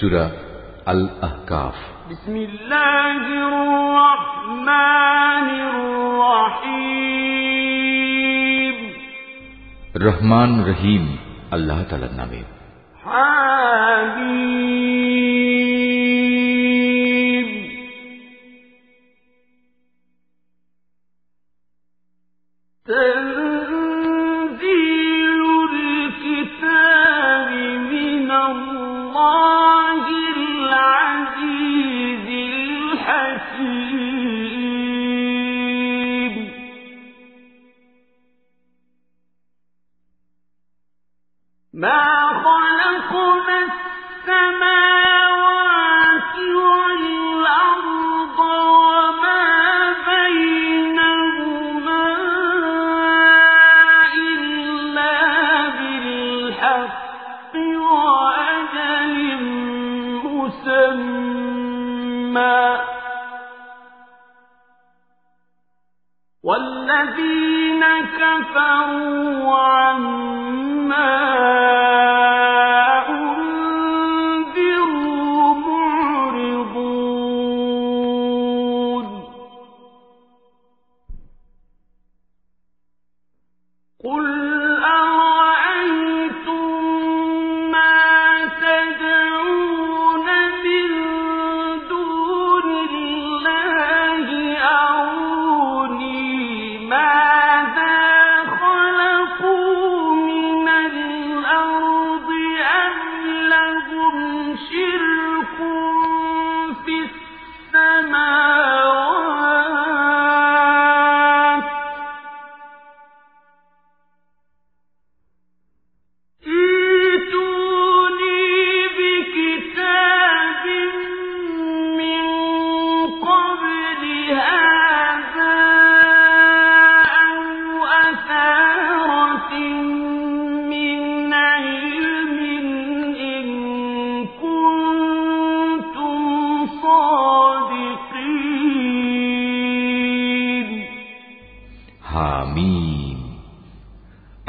سورة الأحقاف. بسم الله الرحمن الرحيم. رحمن رحيم الله تعالى نامে حبيب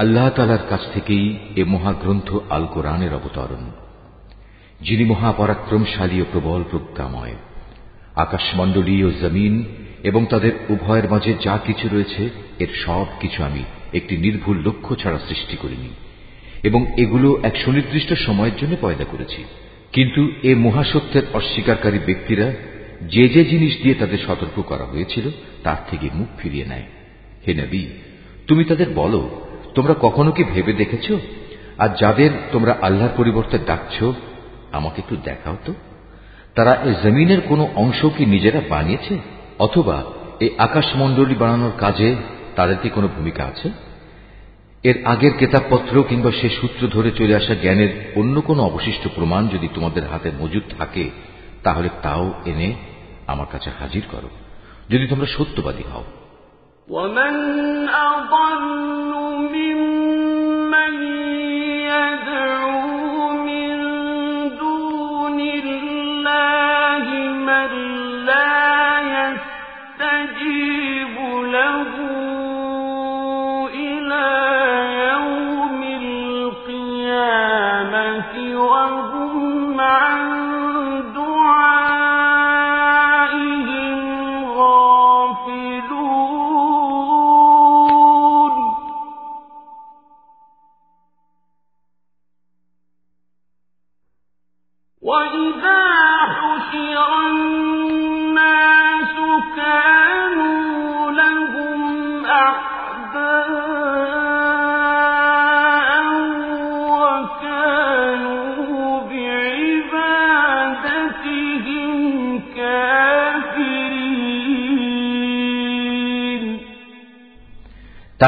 আল্লাহ তালার কাছ থেকেই এ মহাগ্রন্থ আল কোরআনের অবতরণ, যিনি মহাপরাক্রমশালী ও প্রবল প্রজ্ঞাময়। আকাশমণ্ডলী ও জমিন এবং তাদের উভয়ের মাঝে যা কিছু রয়েছে, এর সব কিছু আমি একটি নির্ভুল লক্ষ্য ছাড়া সৃষ্টি করিনি এবং এগুলো এক সুনির্দিষ্ট সময়ের জন্য পয়দা করেছি। কিন্তু এ মহাসত্যের অস্বীকারী ব্যক্তিরা যে যে জিনিস দিয়ে তাদের সতর্ক করা হয়েছিল, তার থেকে মুখ ফিরিয়ে নেয়। হে নবী, তুমি তাদের বলো তোমরা কখনো কি ভেবে দেখেছ? আর যাদের তোমরা আল্লাহর পরিবর্তে ডাকছ, আমাকে একটু দেখাও তো। তারা এ জমিনের কোনো অংশ কি নিজেরা বানিয়েছে? অথবা এই আকাশমণ্ডলী বানানোর কাজে তাদের কি কোনো ভূমিকা আছে? এর আগের কেতাবপত্র কিংবা সে সূত্র ধরে চলে আসা জ্ঞানের অন্য কোনো অবশিষ্ট প্রমাণ যদি তোমাদের হাতে মজুদ থাকে, তাহলে তাও এনে আমার কাছে হাজির করো। যদি তোমরা সত্যবাদী হও ومن أضل ممن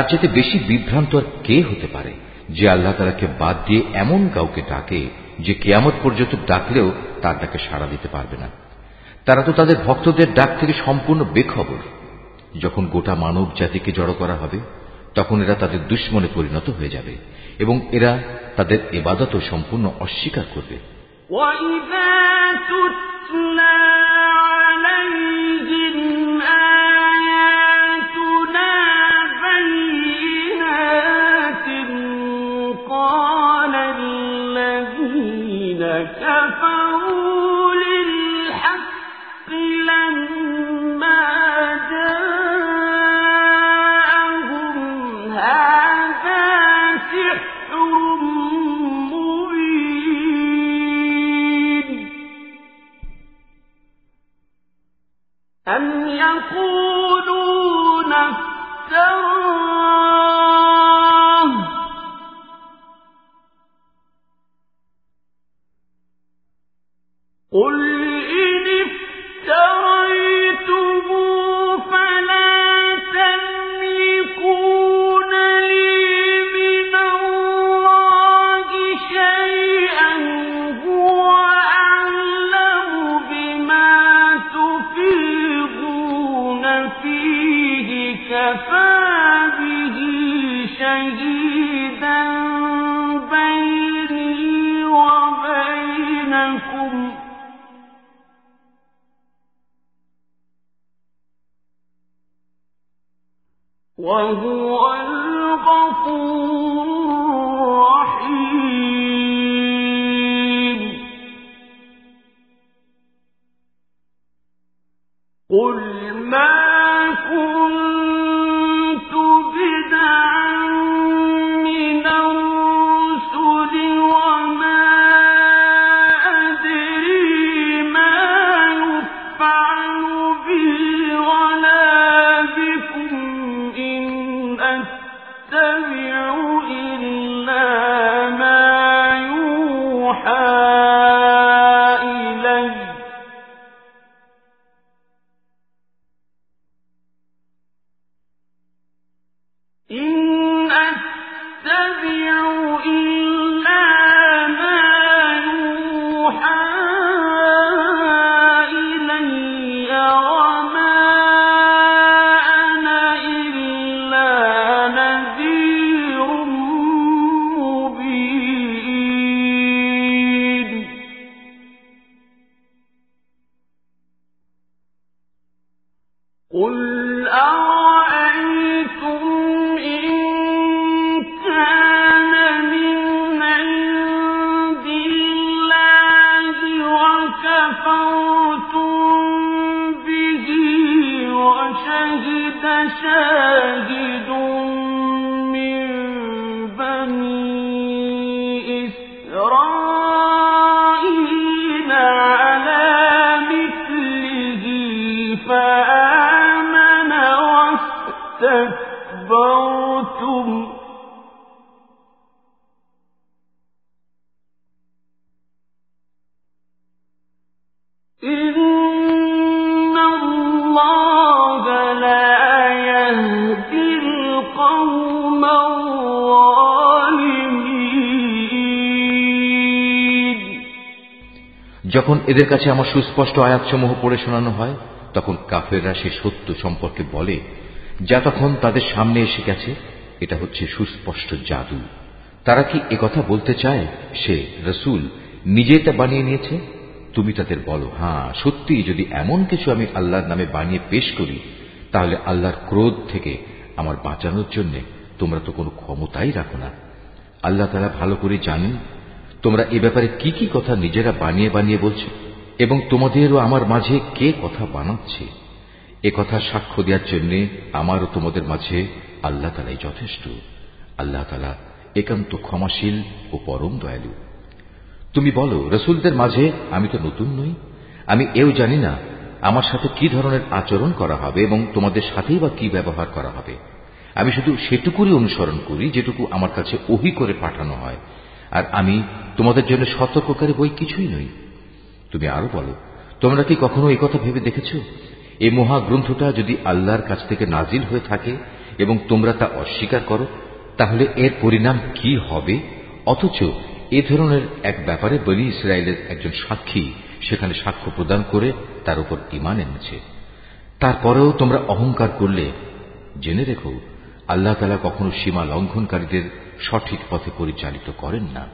তার চাইতে বেশি বিভ্রান্ত আর কে হতে পারে যে আল্লাহ তালাকে বাদ দিয়ে এমন কাউকে ডাকে যে কেয়ামত পর্যন্ত ডাকলেও তার ডাকে সাড়া দিতে পারবে না তারা তো তাদের ভক্তদের ডাক থেকে সম্পূর্ণ বেখবর যখন গোটা মানব জাতিকে জড়ো করা হবে তখন এরা তাদের দুশ্মনে পরিণত হয়ে যাবে এবং এরা তাদের এবাদতও সম্পূর্ণ অস্বীকার করবে وإذا تتلى عليهم يقولون افتروا فآمن واستكبرتم إن الله لا يهدي القوم الظالمين যখন এদের কাছে আমার সুস্পষ্ট আয়াতসমূহ পড়ে শোনানো হয় তখন কাফেররা সে সত্য সম্পর্কে বলে, যা তখন তাদের সামনে এসে গেছে, এটা হচ্ছে সুস্পষ্ট জাদু। তারা কি একথা বলতে চায়, সে রসুল, নিজে তা বানিয়ে নিয়েছে? তুমি তাদের বলো হ্যাঁ সত্যি যদি এমন কিছু আমি আল্লাহর নামে বানিয়ে পেশ করি, তাহলে আল্লাহর ক্রোধ থেকে আমার বাঁচানোর জন্য তোমরা তো কোনো ক্ষমতাই রাখো না। আল্লাহ তারা ভালো করে জানেন, তোমরা এ ব্যাপারে কি কি কথা নিজেরা বানিয়ে বানিয়ে বলছো? এবং তোমাদেরও আমার মাঝে কে কথা বানাচ্ছে? এ কথা সাক্ষ্য দেওয়ার জন্য আমারও তোমাদের মাঝে আল্লাহ তালাই যথেষ্ট। আল্লাহ তালা একান্ত ক্ষমাশীল ও পরম দয়ালু। তুমি বলো, রসুলদের মাঝে আমি তো নতুন নই। আমি এও জানি না আমার সাথে কি ধরনের আচরণ করা হবে এবং তোমাদের সাথেই বা কি ব্যবহার করা হবে। আমি শুধু সেটুকুরই অনুসরণ করি যেটুকু আমার কাছে ওহি করে পাঠানো হয়। আর আমি তোমাদের জন্য সতর্ককারী বই কিছুই নই। তুমি আরও বলো। তোমরা কি কখনো কথা ভেবে দেখেছ? এ মহাগ্রন্থটা যদি আল্লাহর কাছ থেকে নাজিল হয়ে থাকে এবং তোমরা তা অস্বীকার করো, তাহলে এর পরিণাম কি হবে? অথচ এ ধরনের এক ব্যাপারে বলি ইসরায়েলের একজন সাক্ষী সেখানে সাক্ষ্য প্রদান করে তার উপর ইমান এনেছে। তারপরেও তোমরা অহংকার করলে। জেনে রেখো, আল্লাহ তালা কখনো সীমা লঙ্ঘনকারীদের সঠিক পথে পরিচালিত করেন না।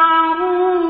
كفروا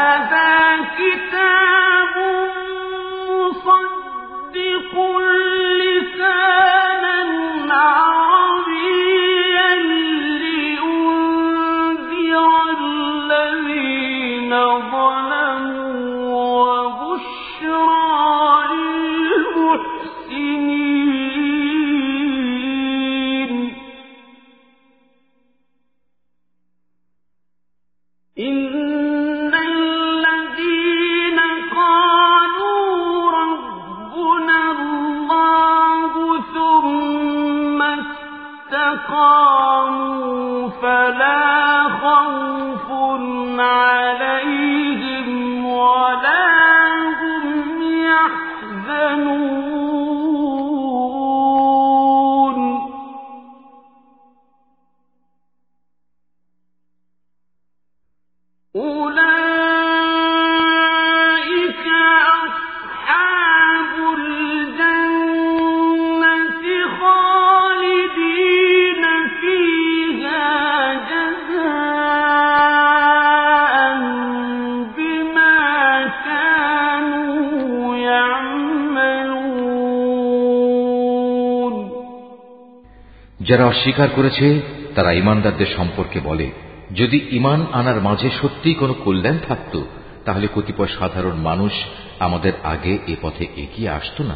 যারা অস্বীকার করেছে, তারা ইমানদারদের সম্পর্কে বলে, যদি ইমান আনার মাঝে সত্যিই কোনো কল্যাণ থাকত, তাহলে কতিপয় সাধারণ মানুষ আমাদের আগে এ পথে এগিয়ে আসত না।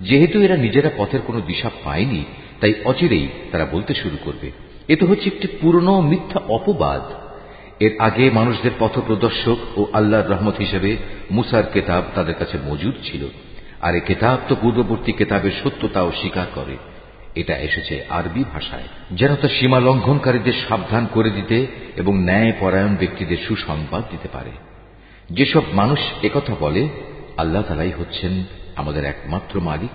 যেহেতু এরা নিজেরা পথের কোনো দিশা পায়নি, তাই অচিরেই তারা বলতে শুরু করবে। এ তো হচ্ছে একটি পুরনো মিথ্যা অপবাদ। এর আগে মানুষদের পথপ্রদর্শক ও আল্লাহর রহমত হিসেবে মুসার কেতাব তাদের কাছে মজুদ ছিল। আর এ কেতাব তো পূর্ববর্তী কেতাবের সত্যতাও স্বীকার করে। এটা এসেছে আরবি ভাষায়। যেন তা সীমা লঙ্ঘনকারীদের সাবধান করে দিতে এবং ন্যায় পরায়ণ ব্যক্তিদের সুসংবাদ দিতে পারে। যেসব মানুষ একথা বলে, আল্লাহ তালাই হচ্ছেন আমাদের একমাত্র মালিক,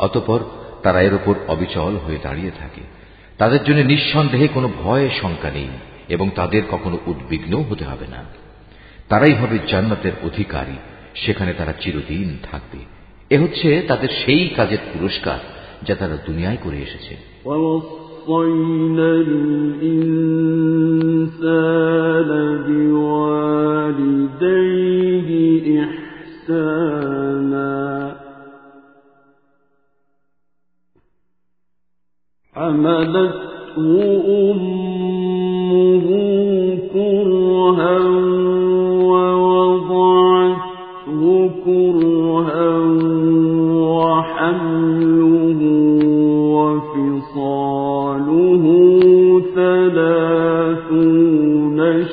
অতপর তারা এর ওপর অবিচল হয়ে দাঁড়িয়ে থাকে। তাদের জন্য নিঃসন্দেহে কোনো ভয় শঙ্কা নেই এবং তাদের কখনো উদ্বিগ্ন হতে হবে না। তারাই হবে জান্নাতের অধিকারী, সেখানে তারা চিরদিন থাকবে। এ হচ্ছে তাদের সেই কাজের পুরস্কার। যা তারা দুনিয়ায় করে এসেছে ووصينا الإنسان بوالديه إحسانا حملته أمه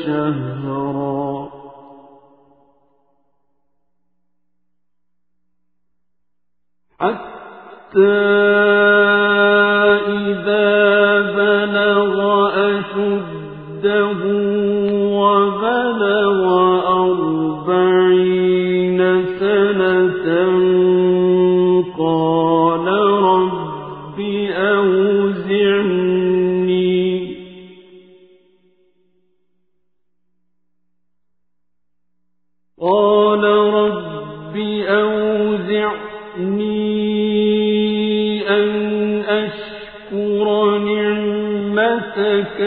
شهرا. حتى قال رب أوزعني أن أشكر نعمتك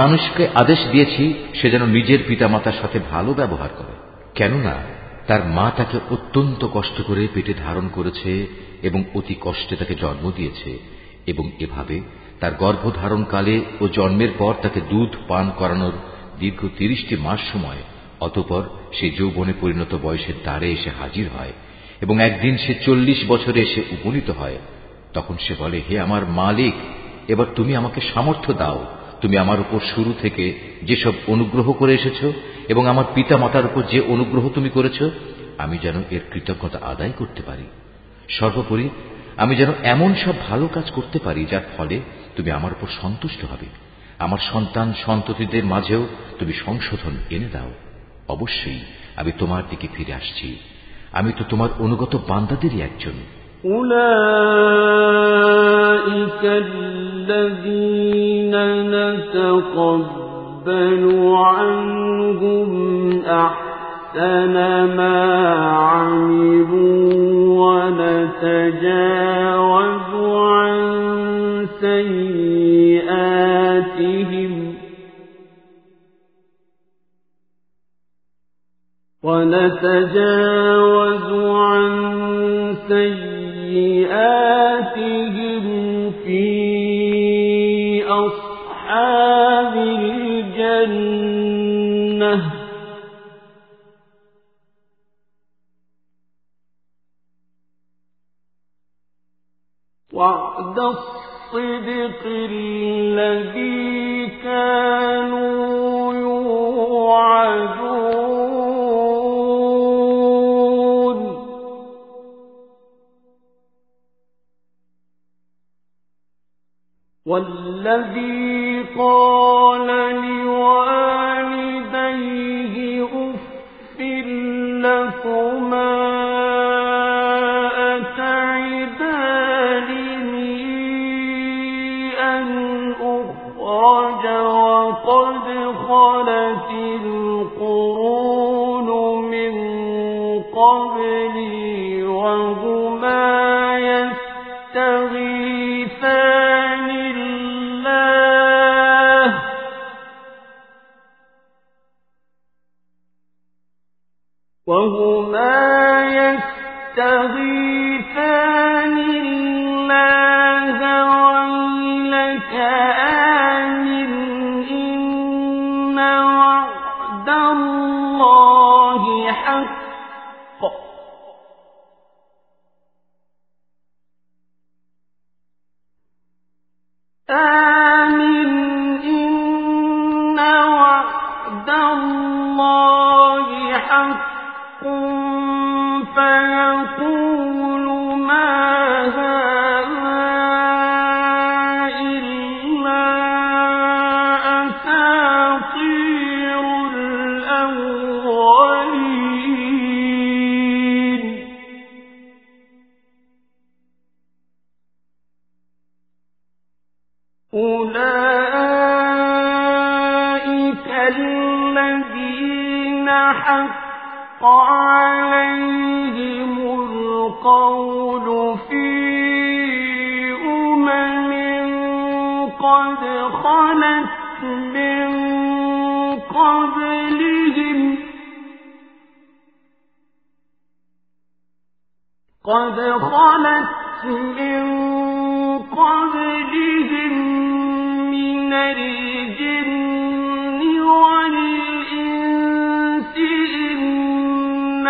মানুষকে আদেশ দিয়েছি, সে যেন নিজের পিতামাতার সাথে ভালো ব্যবহার করে। কেননা, তার মা তাকে অত্যন্ত কষ্ট করে পেটে ধারণ করেছে এবং অতি কষ্টে তাকে জন্ম দিয়েছে এবং এভাবে তার গর্ভধারণকালে ও জন্মের পর তাকে দুধ পান করানোর দীর্ঘ তিরিশটি মাস সময়, অতপর সে যৌবনে পরিণত বয়সের দ্বারে এসে হাজির হয় এবং একদিন সে চল্লিশ বছরে এসে উপনীত হয়। তখন সে বলে, হে আমার মালিক, এবার তুমি আমাকে সামর্থ্য দাও। তুমি আমার উপর শুরু থেকে যেসব অনুগ্রহ করে এসেছ এবং আমার পিতা মাতার উপর যে অনুগ্রহ তুমি করেছ আমি যেন এর কৃতজ্ঞতা আদায় করতে পারি সর্বোপরি আমি যেন এমন সব ভালো কাজ করতে পারি যার ফলে তুমি আমার উপর সন্তুষ্ট হবে আমার সন্তান সন্ততিদের মাঝেও তুমি সংশোধন এনে দাও অবশ্যই আমি তোমার দিকে ফিরে আসছি আমি তো তোমার অনুগত বান্দাদেরই একজন أولئك الذين نتقبل عنهم أحسن ما عملوا ونتجاوز عن سيئاتهم ونتجاوز عن سيئاتهم أصحاب الجنة. وعد الصدق الذي كانوا يوعدون. والذي قال لي وهما يستغيثان الله ويلك آمن إن وعد الله حق. آمن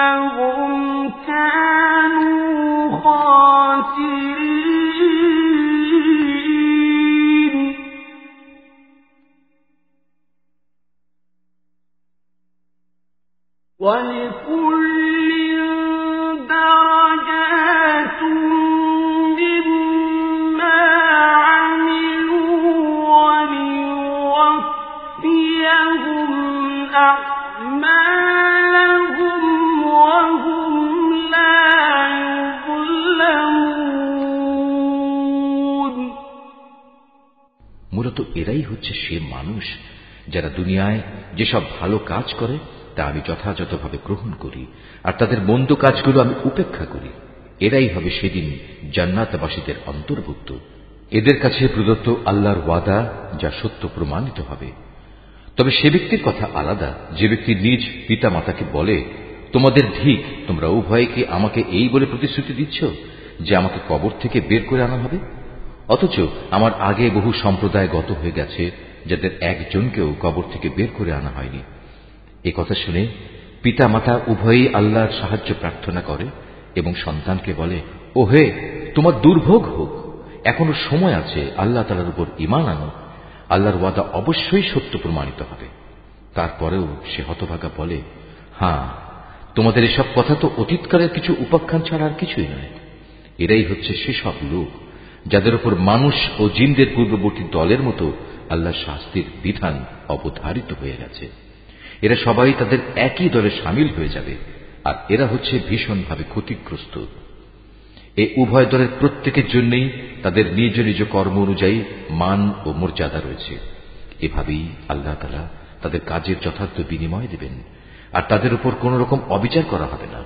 إنهم كانوا خاسرين. মানুষ, যারা দুনিয়ায় যেসব ভালো কাজ করে, তা আমি যথাযথভাবে গ্রহণ করি, আর তাদের মন্দ কাজগুলো আমি উপেক্ষা করি। এরাই হবে সেদিন জান্নাতবাসীদের অন্তর্ভুক্ত। এদের কাছে প্রদত্ত আল্লাহর ওয়াদা যা সত্য প্রমাণিত হবে। তবে সে ব্যক্তির কথা আলাদা। যে ব্যক্তি নিজ পিতা মাতাকে বলে, তোমাদের ধিক, তোমরা উভয়ে কি আমাকে এই বলে প্রতিশ্রুতি দিচ্ছ যে আমাকে কবর থেকে বের করে আনা হবে? অথচ আমার আগে বহু সম্প্রদায় গত হয়ে গেছে যাদের একজনকেও কবর থেকে বের করে আনা হয়নি। এ কথা শুনে পিতা মাতা উভয়ই আল্লাহর সাহায্য প্রার্থনা করে এবং সন্তানকে বলে ও হে তোমার দুর্ভোগ হোক। এখনও সময় আছে, আল্লাহ তালার উপর ইমান আনো। আল্লাহর ওয়াদা অবশ্যই সত্য প্রমাণিত হবে। তারপরেও সে হতভাগা বলে হ্যাঁ তোমাদের এসব কথা তো অতীতকালের কিছু উপাখ্যান ছাড়া আর কিছুই নয়। এরাই হচ্ছে সেসব লোক যাদের উপর মানুষ ও জিনদের পূর্ববর্তী দলের মতো আল্লাহ শাস্তির বিধান অবধারিত হয়ে গেছে। এরা সবাই তাদের একই দলে সামিল হয়ে যাবে, আর এরা হচ্ছে ভীষণভাবে ক্ষতিগ্রস্ত। এ উভয় দলের প্রত্যেকের জন্যই তাদের নিজ নিজ কর্ম অনুযায়ী মান ও মর্যাদা রয়েছে। এভাবেই আল্লাহ তালা তাদের কাজের যথার্থ বিনিময় দেবেন, আর তাদের উপর কোন রকম অবিচার করা হবে না।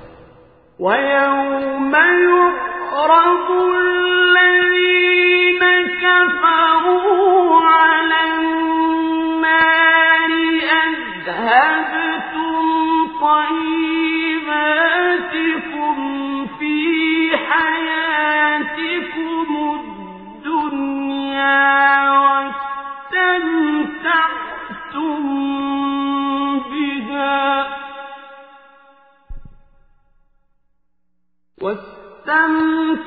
واستمتعتم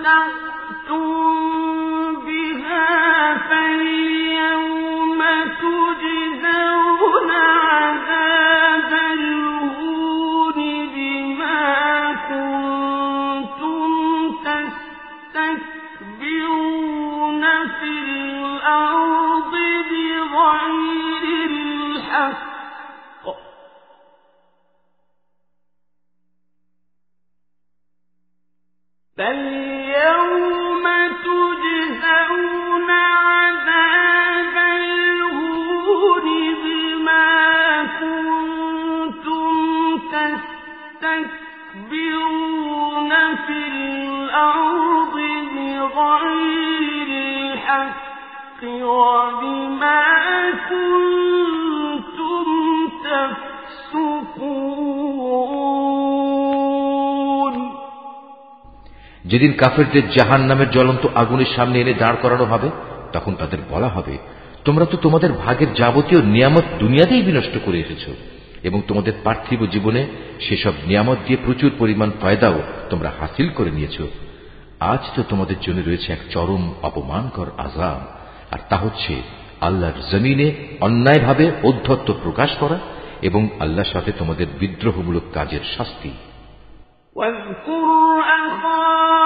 যেদিন কাফেরদের জাহান নামের জ্বলন্ত আগুনের সামনে এনে দাঁড় করানো হবে তখন তাদের বলা হবে তোমরা তো তোমাদের ভাগের যাবতীয় নিয়ামত দুনিয়াতেই বিনষ্ট করে এসেছ এবং তোমাদের পার্থিব জীবনে সেসব নিয়ামত দিয়ে প্রচুর পরিমাণ ফয়দাও তোমরা হাসিল করে নিয়েছ আজ তো তোমাদের জন্য রয়েছে এক চরম অপমানকর আজাব আর তা হচ্ছে আল্লাহর জমিনে অন্যায়ভাবে অধ্যত্ত প্রকাশ করা এবং আল্লাহর সাথে তোমাদের বিদ্রোহমূলক কাজের শাস্তি واذكر أخا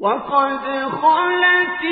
وقد خلت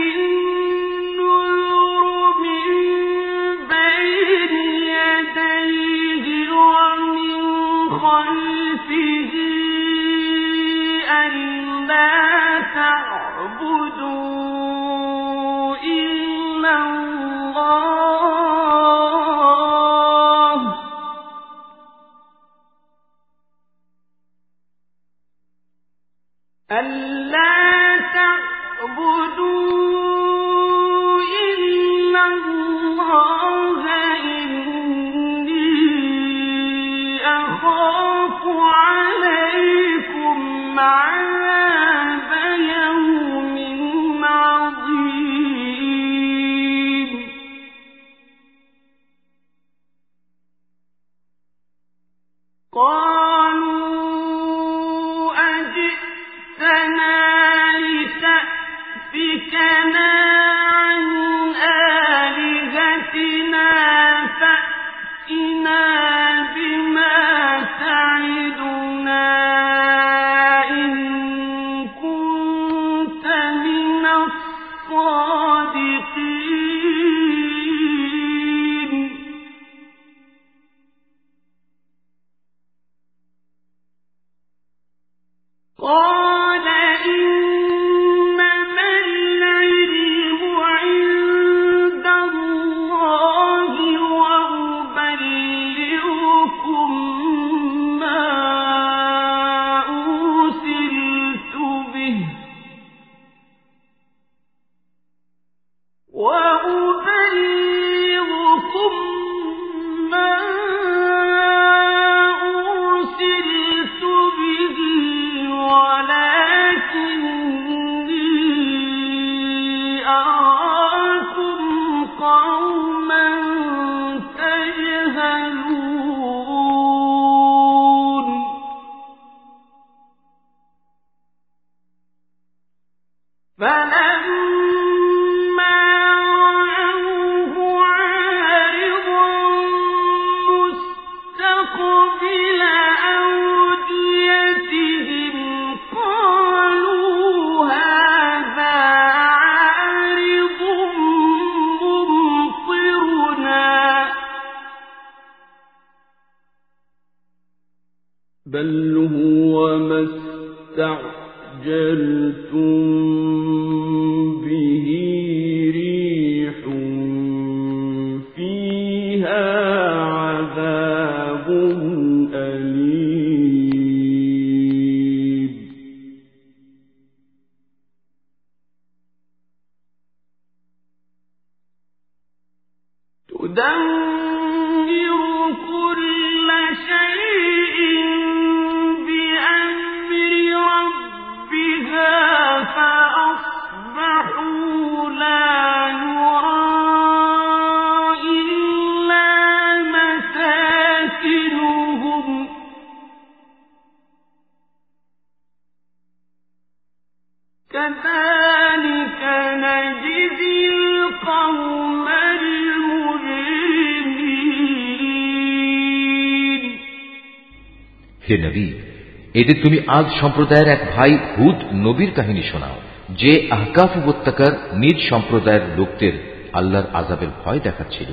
এদের তুমি আজ সম্প্রদায়ের এক ভাই হুদ নবীর কাহিনী শোনাও, যে আহকাফ উপত্যকার নিজ সম্প্রদায়ের লোকদের আল্লাহর আজাবের ভয় দেখাচ্ছিল।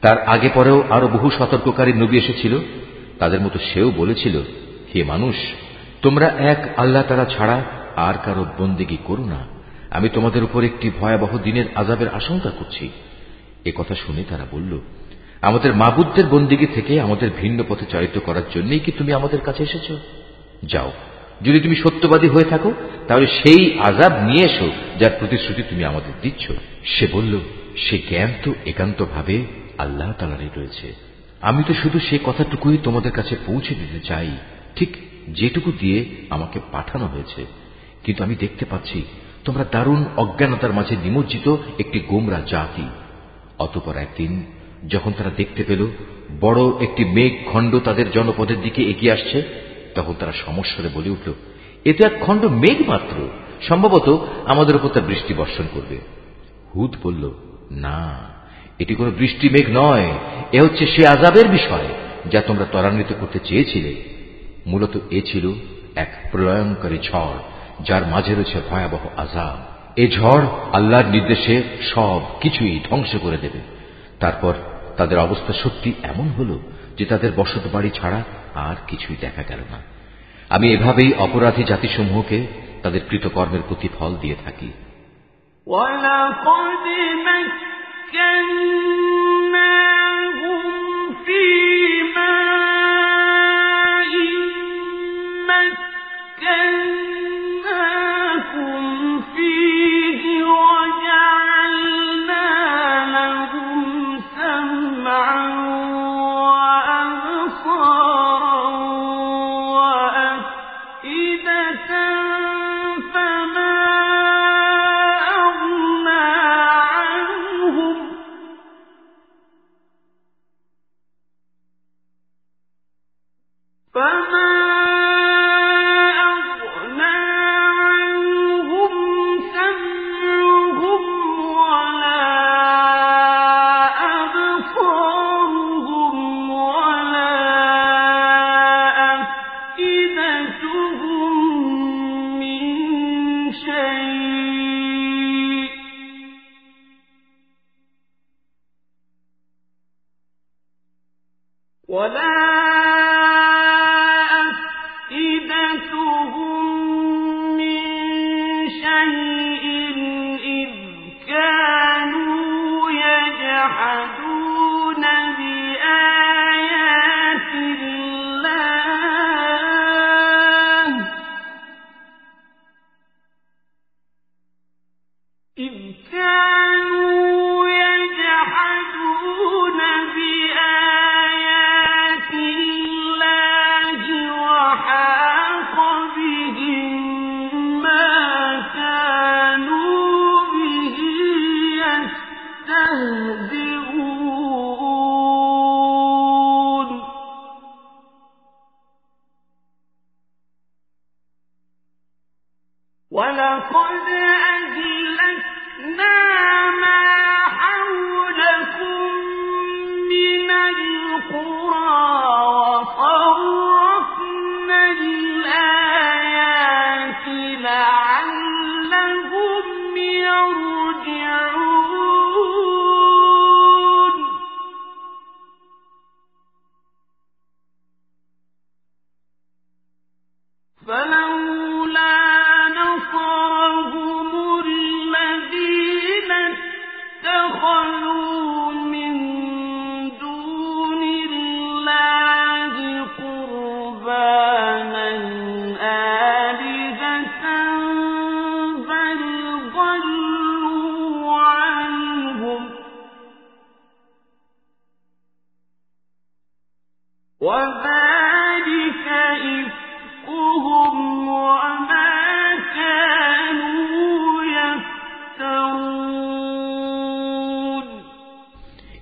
তার আগে পরেও আরও বহু সতর্ককারী নবী এসেছিল। তাদের মতো সেও বলেছিল, হে মানুষ, তোমরা এক আল্লাহ তারা ছাড়া আর কারও বন্দিগি করো না। আমি তোমাদের উপর একটি ভয়াবহ দিনের আজাবের আশঙ্কা করছি। এ কথা শুনে তারা বলল, আমাদের মাবুদদের বন্দিগি থেকে আমাদের ভিন্ন পথে চালিত করার জন্যই কি তুমি আমাদের কাছে এসেছ? যাও। যদি তুমি সত্যবাদী হয়ে থাকো, তাহলে সেই আজাব নিয়ে এসো, যার প্রতিশ্রুতি তুমি আমাদের দিচ্ছ। সে বলল, সে জ্ঞান তো একান্তভাবে আল্লাহ তালারই রয়েছে। আমি তো শুধু সে কথাটুকুই তোমাদের কাছে পৌঁছে দিতে চাই। ঠিক যেটুকু দিয়ে আমাকে পাঠানো হয়েছে। কিন্তু আমি দেখতে পাচ্ছি, তোমরা দারুণ অজ্ঞানতার মাঝে নিমজ্জিত একটি গোমরা জাতি। অতপর একদিন, যখন তারা দেখতে পেল, বড় একটি মেঘ খণ্ড তাদের জনপদের দিকে এগিয়ে আসছে তখন তারা সমস্যারে বলে উঠল, এ তো এক খণ্ড মেঘ মাত্র। সম্ভবত আমাদের উপর তার বৃষ্টি বর্ষণ করবে। হুদ বলল, না, এটি কোনো বৃষ্টি মেঘ নয়। এ হচ্ছে সে আজাবের বিষয়, যা তোমরা ত্বরান্বিত করতে চেয়েছিলে। মূলত এ ছিল এক প্রলয়ঙ্করী ঝড়, যার মাঝে রয়েছে ভয়াবহ আজাব এ ঝড় আল্লাহর নির্দেশে সব কিছুই ধ্বংস করে দেবে। তারপর তাদের অবস্থা সত্যি এমন হল যে তাদের বসত বাড়ি ছাড়া আর কিছুই দেখা গেল না আমি এভাবেই অপরাধী জাতিসমূহকে তাদের কৃতকর্মের প্রতিফল দিয়ে থাকি ولقد مكناهم في ولقد أهلكنا ما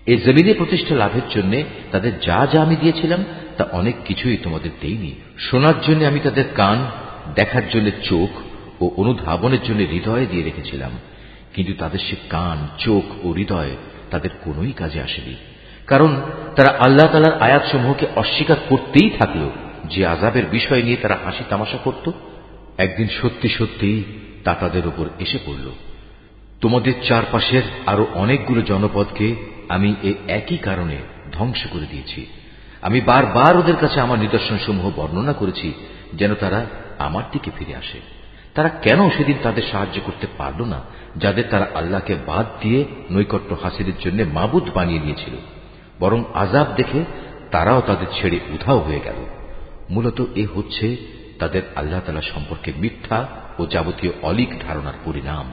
এ জমিনে প্রতিষ্ঠা লাভের জন্য তাদের যা যা আমি দিয়েছিলাম, তা অনেক কিছুই তোমাদের দেইনি। শোনার জন্য আমি তাদের কান, দেখার জন্য চোখ ও অনুধাবনের জন্য হৃদয় দিয়ে রেখেছিলাম। কিন্তু তাদের সে কান, চোখ ও হৃদয় তাদের কোনোই কাজে আসেনি। কারণ তারা আল্লাহ তালার আয়াতসমূহকে অস্বীকার করতেই থাকল যে আজাবের বিষয় নিয়ে তারা হাসি তামাশা করত। একদিন সত্যি সত্যি তা তাদের উপর এসে পড়ল। তোমাদের চারপাশের আরও অনেকগুলো জনপদকে আমি এ একই কারণে ধ্বংস করে দিয়েছি। আমি বারবার ওদের কাছে আমার নিদর্শনসমূহ বর্ণনা করেছি, যেন তারা আমার দিকে ফিরে আসে। তারা কেন সেদিন তাদের সাহায্য করতে পারল না, যাদের তারা আল্লাহকে বাদ দিয়ে নৈকট্য হাসিলের জন্য মাবুদ বানিয়ে নিয়েছিল। বরং আজাব দেখে তারাও তাদের ছেড়ে উধাও হয়ে গেল। মূলত এ হচ্ছে তাদের আল্লাহ তালা সম্পর্কে মিথ্যা ও যাবতীয় অলিক ধারণার পরিণাম।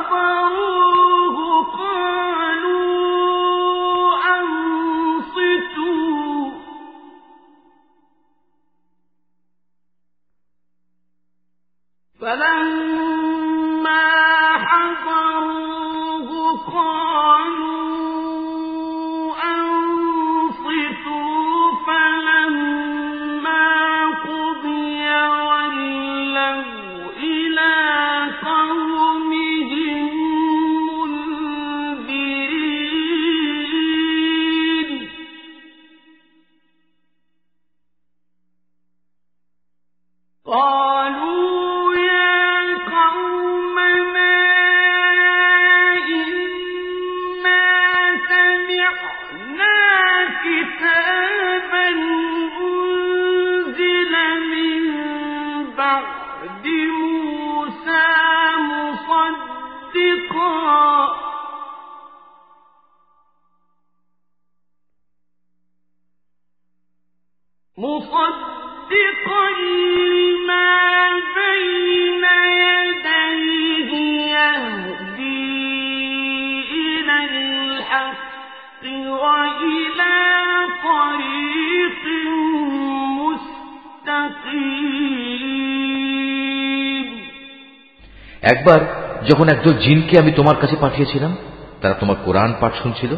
যখন একদল জিনকে আমি তোমার কাছে পাঠিয়েছিলাম, তারা তোমার কোরআন পাঠ শুনছিল,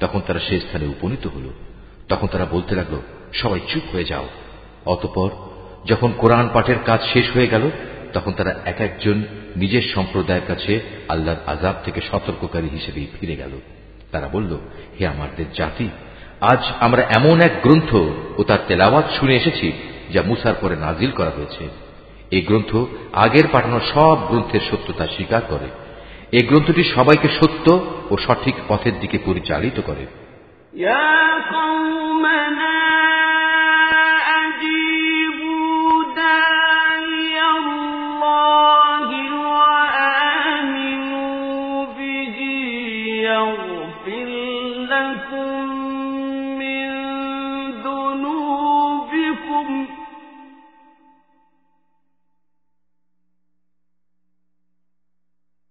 তখন তারা সে স্থানে উপনীত হল। তখন তারা বলতে লাগল, সবাই চুপ হয়ে যাও। অতপর যখন কোরআন পাঠের কাজ শেষ হয়ে গেল, তখন তারা এক একজন নিজের সম্প্রদায়ের কাছে আল্লাহর আজাব থেকে সতর্ককারী হিসেবেই ফিরে গেল। তারা বলল, হে আমাদের জাতি, আজ আমরা এমন এক গ্রন্থ ও তার তেলাওয়াত শুনে এসেছি, যা মুসার পরে নাজিল করা হয়েছে। এই গ্রন্থ আগের পাঠানো সব গ্রন্থের সত্যতা স্বীকার করে এই গ্রন্থটি সবাইকে সত্য ও সঠিক পথের দিকে পরিচালিত করে يا قومنا أجيبوا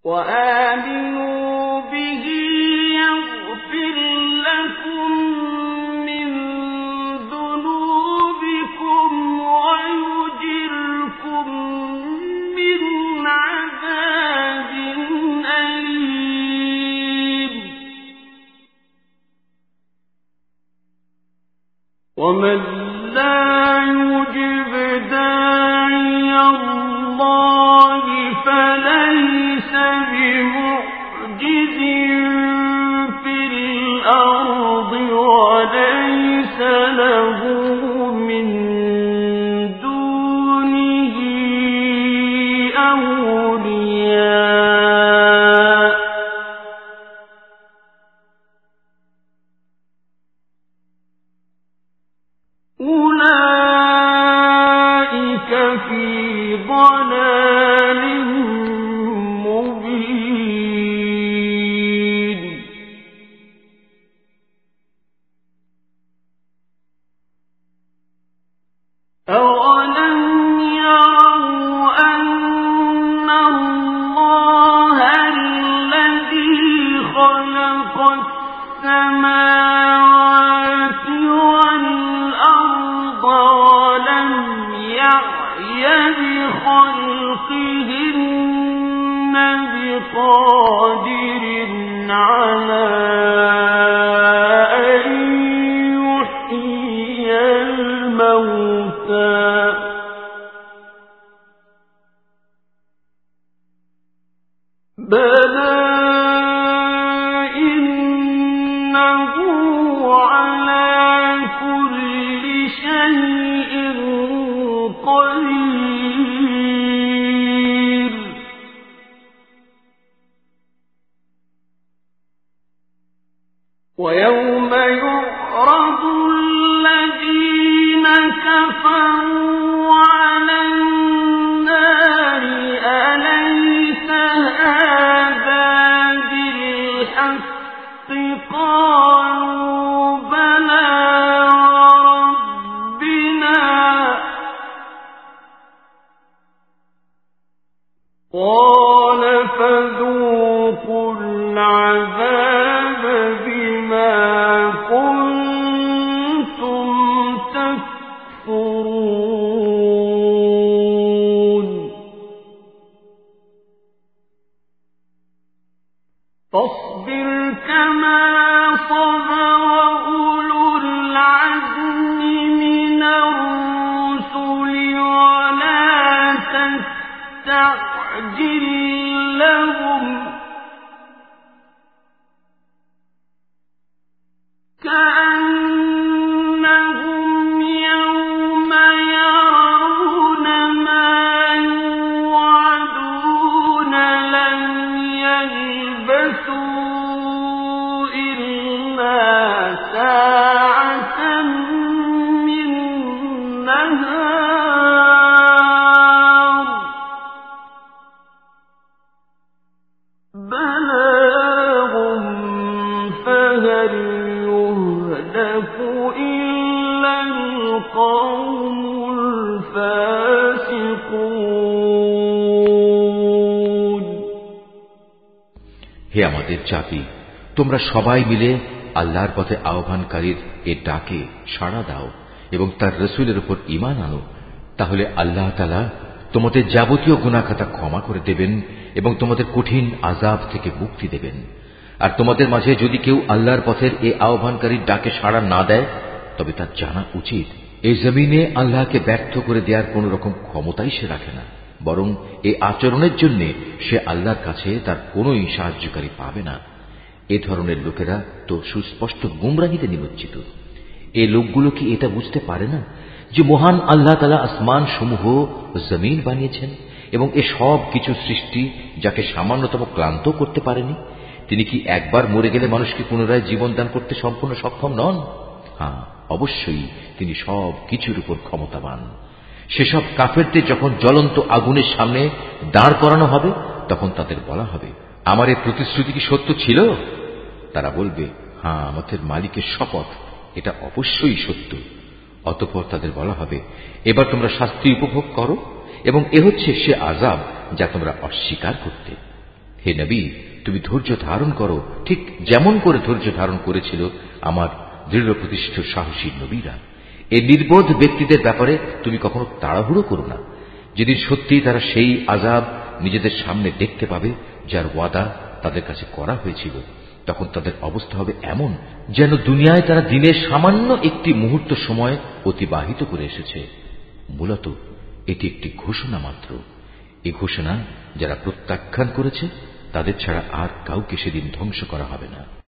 وآمنوا به يغفر لكم من ذنوبكم ويجركم من عذاب أليم. ومن لا يجب داعي الله فلن الموتى بلى تستعجل لهم. كأنهم আমাদের জাতি তোমরা সবাই মিলে আল্লাহর পথে আহ্বানকারীর এ ডাকে সাড়া দাও এবং তার রসুলের উপর ইমান আনো। তাহলে আল্লাহ তালা তোমাদের যাবতীয় গুণাখাতা ক্ষমা করে দেবেন এবং তোমাদের কঠিন আজাব থেকে মুক্তি দেবেন। আর তোমাদের মাঝে যদি কেউ আল্লাহর পথের এ আহ্বানকারীর ডাকে সাড়া না দেয়, তবে তার জানা উচিত। এই জমিনে আল্লাহকে ব্যর্থ করে দেওয়ার কোন রকম ক্ষমতাই সে রাখে না। বরং এই আচরণের জন্য সে আল্লাহর কাছে তার কোনই সাহায্যকারী পাবে না। এ ধরনের লোকেরা তো সুস্পষ্ট গুমরাহিতে নিমজ্জিত। এ লোকগুলো কি এটা বুঝতে পারে না যে মহান আল্লাহ তালা আসমান সমূহ জমিন বানিয়েছেন এবং এ সব কিছু সৃষ্টি যাকে সামান্যতম ক্লান্ত করতে পারেনি? তিনি কি একবার মরে গেলে মানুষকে পুনরায় জীবন দান করতে সম্পূর্ণ সক্ষম নন? হ্যাঁ অবশ্যই তিনি সব কিছুর উপর ক্ষমতাবান। সেসব কাফেরদের যখন জ্বলন্ত আগুনের সামনে দাঁড় করানো হবে, তখন তাদের বলা হবে, আমার এই প্রতিশ্রুতি কি সত্য ছিল? তারা বলবে হ্যাঁ আমাদের মালিকের শপথ, এটা অবশ্যই সত্য। অতঃপর তাদের বলা হবে, এবার তোমরা শাস্তি উপভোগ করো এবং এ হচ্ছে সে আজাব যা তোমরা অস্বীকার করতে। হে নবী, তুমি ধৈর্য ধারণ করো, ঠিক যেমন করে ধৈর্য ধারণ করেছিল আমার দৃঢ় প্রতিষ্ঠিত সাহসী নবীরা। এই নির্বোধ ব্যক্তিদের ব্যাপারে তুমি কখনো তাড়াহুড়ো করো না। যেদিন সত্যি তারা সেই আজাব নিজেদের সামনে দেখতে পাবে যার ওয়াদা তাদের কাছে করা হয়েছিল, তখন তাদের অবস্থা হবে এমন যেন দুনিয়ায় তারা দিনের সামান্য একটি মুহূর্ত সময় অতিবাহিত করে এসেছে। মূলত এটি একটি ঘোষণা মাত্র। এ ঘোষণা যারা প্রত্যাখ্যান করেছে, তাদের ছাড়া আর কাউকে সেদিন ধ্বংস করা হবে না।